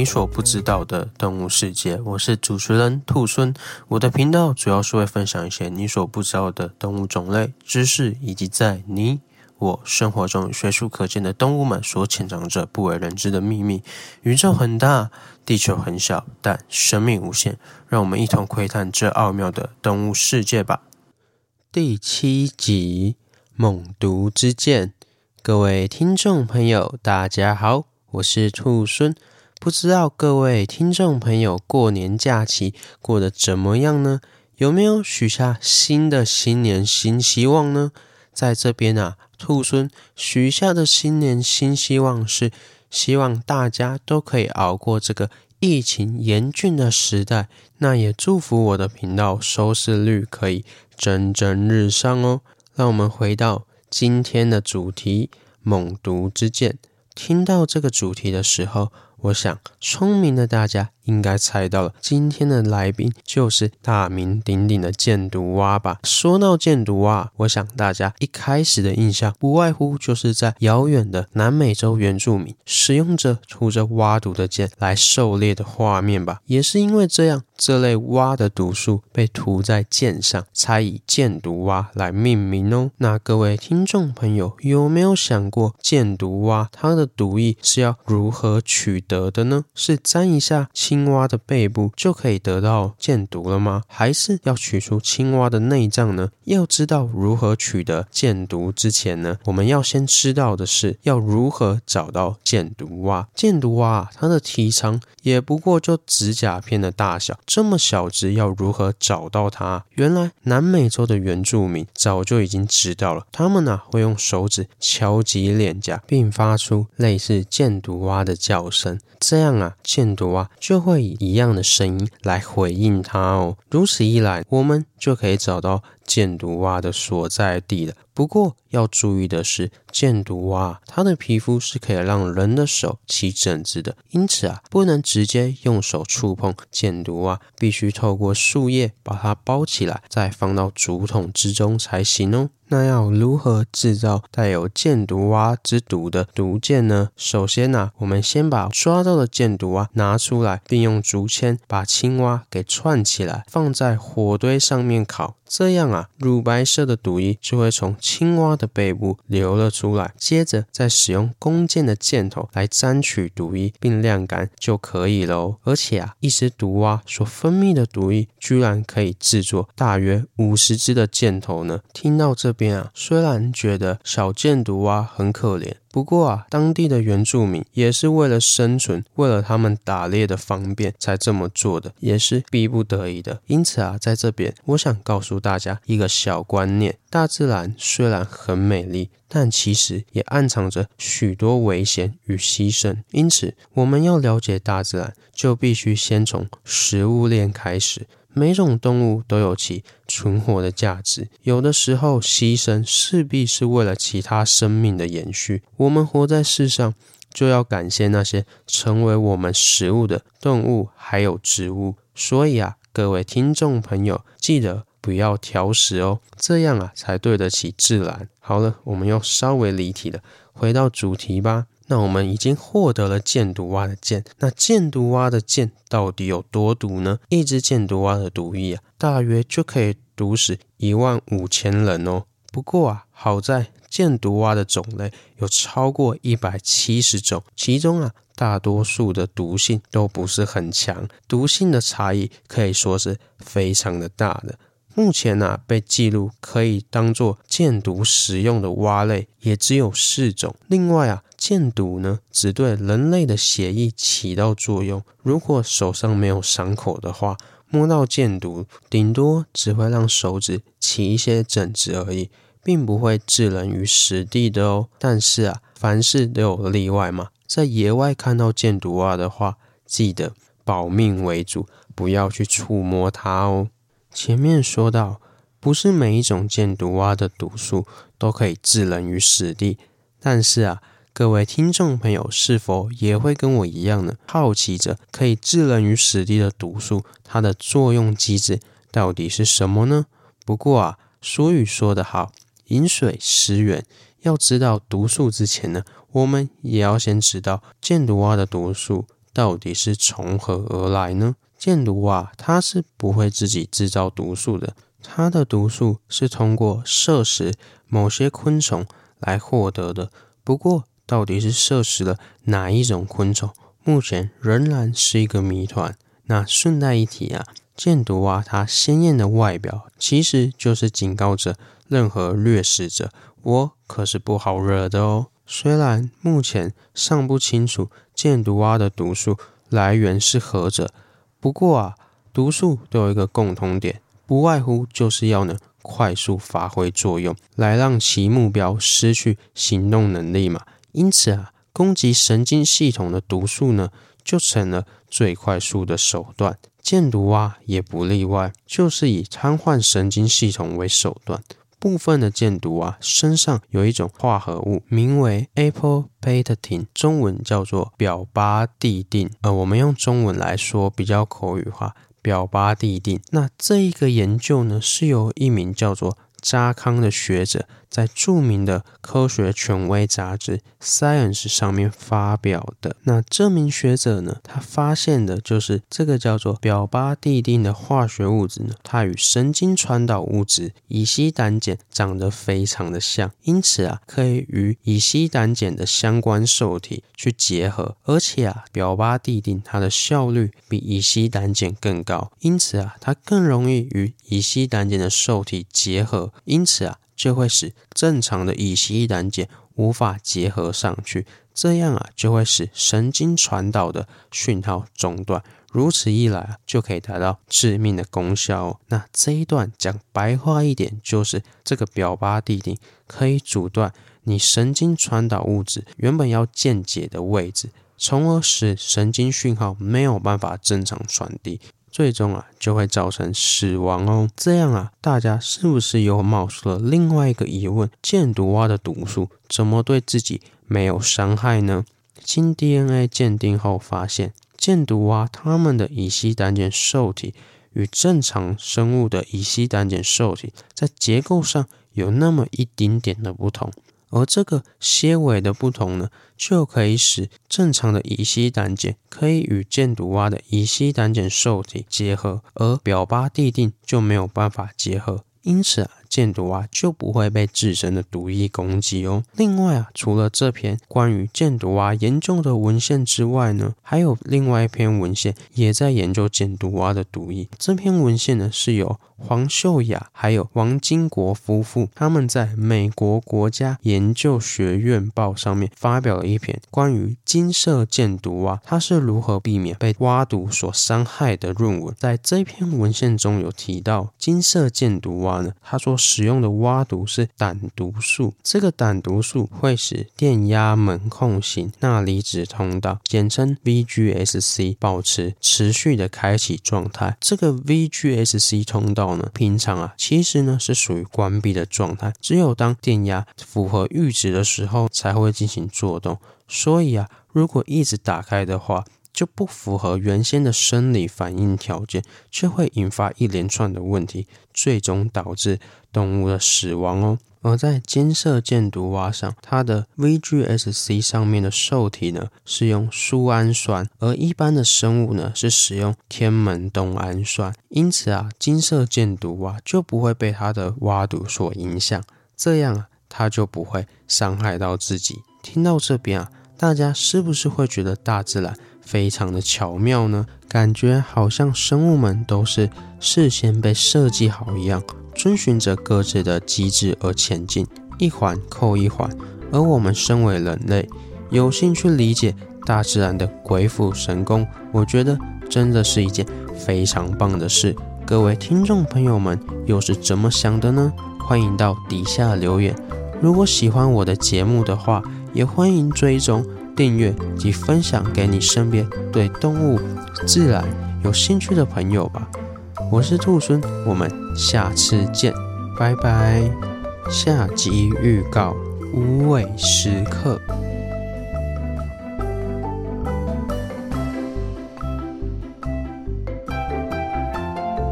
你所不知道的动物世界。我是主持人兔孙，我的频道主要是会分享一些你所不知道的动物种类知识，以及在你我生活中随处可见的动物们所潜藏着不为人知的秘密。宇宙很大，地球很小，但生命无限。让我们一同窥探这奥妙的动物世界吧。第七集《猛毒之剑》，各位听众朋友，大家好。我是兔孙，不知道各位听众朋友过年假期过得怎么样呢？有没有许下新的新年新希望呢？在这边啊，兔孙许下的新年新希望是希望大家都可以熬过这个疫情严峻的时代。那也祝福我的频道收视率可以蒸蒸日上哦。让我们回到今天的主题：猛毒之剑。听到这个主题的时候，我想聪明的大家应该猜到了，今天的来宾就是大名鼎鼎的箭毒蛙吧？说到箭毒蛙，我想大家一开始的印象不外乎就是在遥远的南美洲原住民使用着涂着蛙毒的剑来狩猎的画面吧？也是因为这样。这类蛙的毒素被涂在剑上，才以箭毒蛙来命名哦。那各位听众朋友有没有想过，箭毒蛙它的毒液是要如何取得的呢？是沾一下青蛙的背部就可以得到箭毒了吗？还是要取出青蛙的内脏呢？要知道如何取得箭毒之前呢，我们要先知道的是要如何找到箭毒蛙。箭毒蛙啊它的体长也不过就指甲片的大小。这么小只，要如何找到它？原来南美洲的原住民早就已经知道了，他们呢、啊、会用手指敲击脸颊，并发出类似箭毒蛙的叫声，这样啊，箭毒蛙就会以一样的声音来回应他哦。如此一来，我们就可以找到。箭毒蛙的所在地了。不过要注意的是，箭毒蛙它的皮肤是可以让人的手起疹子的，因此啊，不能直接用手触碰箭毒蛙，必须透过树叶把它包起来，再放到竹筒之中才行哦。那要如何制造带有箭毒蛙之毒的毒箭呢？首先呢、我们先把抓到的箭毒蛙拿出来，并用竹签把青蛙给串起来，放在火堆上面烤。这样啊，乳白色的毒液就会从青蛙的背部流了出来。接着再使用弓箭的箭头来沾取毒液，并晾干就可以了哦。而且啊，一只毒蛙所分泌的毒液居然可以制作大约五十支的箭头呢。听到这边啊，虽然觉得小箭毒蛙很可怜。不过啊，当地的原住民也是为了生存，为了他们打猎的方便才这么做的，也是逼不得已的。因此啊，在这边我想告诉大家一个小观念：大自然虽然很美丽，但其实也暗藏着许多危险与牺牲。因此，我们要了解大自然，就必须先从食物链开始。每种动物都有其存活的价值，有的时候牺牲势必是为了其他生命的延续。我们活在世上，就要感谢那些成为我们食物的动物还有植物。所以啊，各位听众朋友，记得不要挑食哦，这样啊才对得起自然。好了，我们又稍微离题了，回到主题吧。那我们已经获得了箭毒蛙的箭，那箭毒蛙的箭到底有多毒呢？一只箭毒蛙的毒液啊，大约就可以毒死一万五千人哦。不过啊，好在箭毒蛙的种类有超过一百七十种，其中啊，大多数的毒性都不是很强，毒性的差异可以说是非常的大的。目前呢、啊，被记录可以当做箭毒使用的蛙类也只有四种。另外啊，箭毒呢只对人类的血液起到作用。如果手上没有伤口的话，摸到箭毒，顶多只会让手指起一些疹子而已，并不会置人于死地的哦。但是啊，凡事都有例外嘛，在野外看到箭毒蛙的话，记得保命为主，不要去触摸它哦。前面说到，不是每一种箭毒蛙的毒素都可以置人于死地。但是啊，各位听众朋友是否也会跟我一样呢？好奇着可以置人于死地的毒素，它的作用机制到底是什么呢？不过啊，俗语说得好，饮水思源。要知道毒素之前呢，我们也要先知道箭毒蛙的毒素到底是从何而来呢？箭毒蛙它是不会自己制造毒素的，它的毒素是通过摄食某些昆虫来获得的。不过，到底是摄食了哪一种昆虫，目前仍然是一个谜团。那顺带一提啊，箭毒蛙它鲜艳的外表，其实就是警告着任何掠食者，我可是不好惹的哦。虽然目前尚不清楚箭毒蛙的毒素来源是何者，不过啊，毒素都有一个共同点，不外乎就是要能快速发挥作用，来让其目标失去行动能力嘛。因此啊，攻击神经系统的毒素呢，就成了最快速的手段，箭毒蛙也不例外，就是以瘫痪神经系统为手段。部分的箭毒蛙身上有一种化合物，名为 Apoptotin，中文叫做表巴地定。呃，我们用中文来说比较口语化，表巴地定。那这一个研究呢，是由一名叫做扎康的学者在著名的科学权威杂志《Science》上面发表的。那这名学者呢，他发现的就是这个叫做表巴地定的化学物质呢，它与神经传导物质乙烯胆碱长得非常的像，因此啊，可以与乙烯胆碱的相关受体去结合，而且啊，表巴地定它的效率比乙烯胆碱更高，因此啊，它更容易与乙烯胆碱的受体结合。因此啊，就会使正常的乙醯胆碱无法结合上去，这样啊，就会使神经传导的讯号中断。如此一来啊，就可以达到致命的功效哦。那这一段讲白话一点，就是这个表巴地定可以阻断你神经传导物质原本要键解的位置，从而使神经讯号没有办法正常传递。最终啊，就会造成死亡哦。这样啊，大家是不是又冒出了另外一个疑问？箭毒蛙的毒素怎么对自己没有伤害呢？经 DNA 鉴定后发现，箭毒蛙它们的乙烯胆碱受体与正常生物的乙烯胆碱受体在结构上有那么一丁点的不同。而这个蝎尾的不同呢，就可以使正常的乙烯胆碱可以与箭毒蛙的乙烯胆碱受体结合，而表巴地定就没有办法结合。因此啊，箭毒蛙就不会被自身的毒液攻击哦。另外啊，除了这篇关于箭毒蛙研究的文献之外呢，还有另外一篇文献也在研究箭毒蛙的毒液。这篇文献呢，是由黄秀雅还有王金国夫妇他们在美国国家研究学院报上面发表了一篇关于金色箭毒蛙它是如何避免被蛙毒所伤害的论文。在这篇文献中有提到，金色箭毒蛙呢。它所使用的蛙毒是胆毒素，这个胆毒素会使电压门控型钠离子通道，简称 VGSC，保持持续的开启状态。这个 VGSC 通道平常啊，其实呢是属于关闭的状态，只有当电压符合阈值的时候才会进行作动。所以啊，如果一直打开的话，就不符合原先的生理反应条件，就会引发一连串的问题，最终导致动物的死亡哦。而在金色箭毒蛙上，它的 VGSC 上面的受体呢是用苏氨酸，而一般的生物呢是使用天门冬氨酸，因此啊，金色箭毒蛙就不会被它的蛙毒所影响，这样啊，它就不会伤害到自己。听到这边啊，大家是不是会觉得大自然非常的巧妙呢，感觉好像生物们都是事先被设计好一样，遵循着各自的机制而前进，一环扣一环。而我们身为人类，有幸去理解大自然的鬼斧神工，我觉得真的是一件非常棒的事。各位听众朋友们又是怎么想的呢？欢迎到底下留言。如果喜欢我的节目的话，也欢迎追踪。订阅及分享给你身边对动物、自然有兴趣的朋友吧。我是兔孙，我们下次见，拜拜。下集预告：无畏时刻。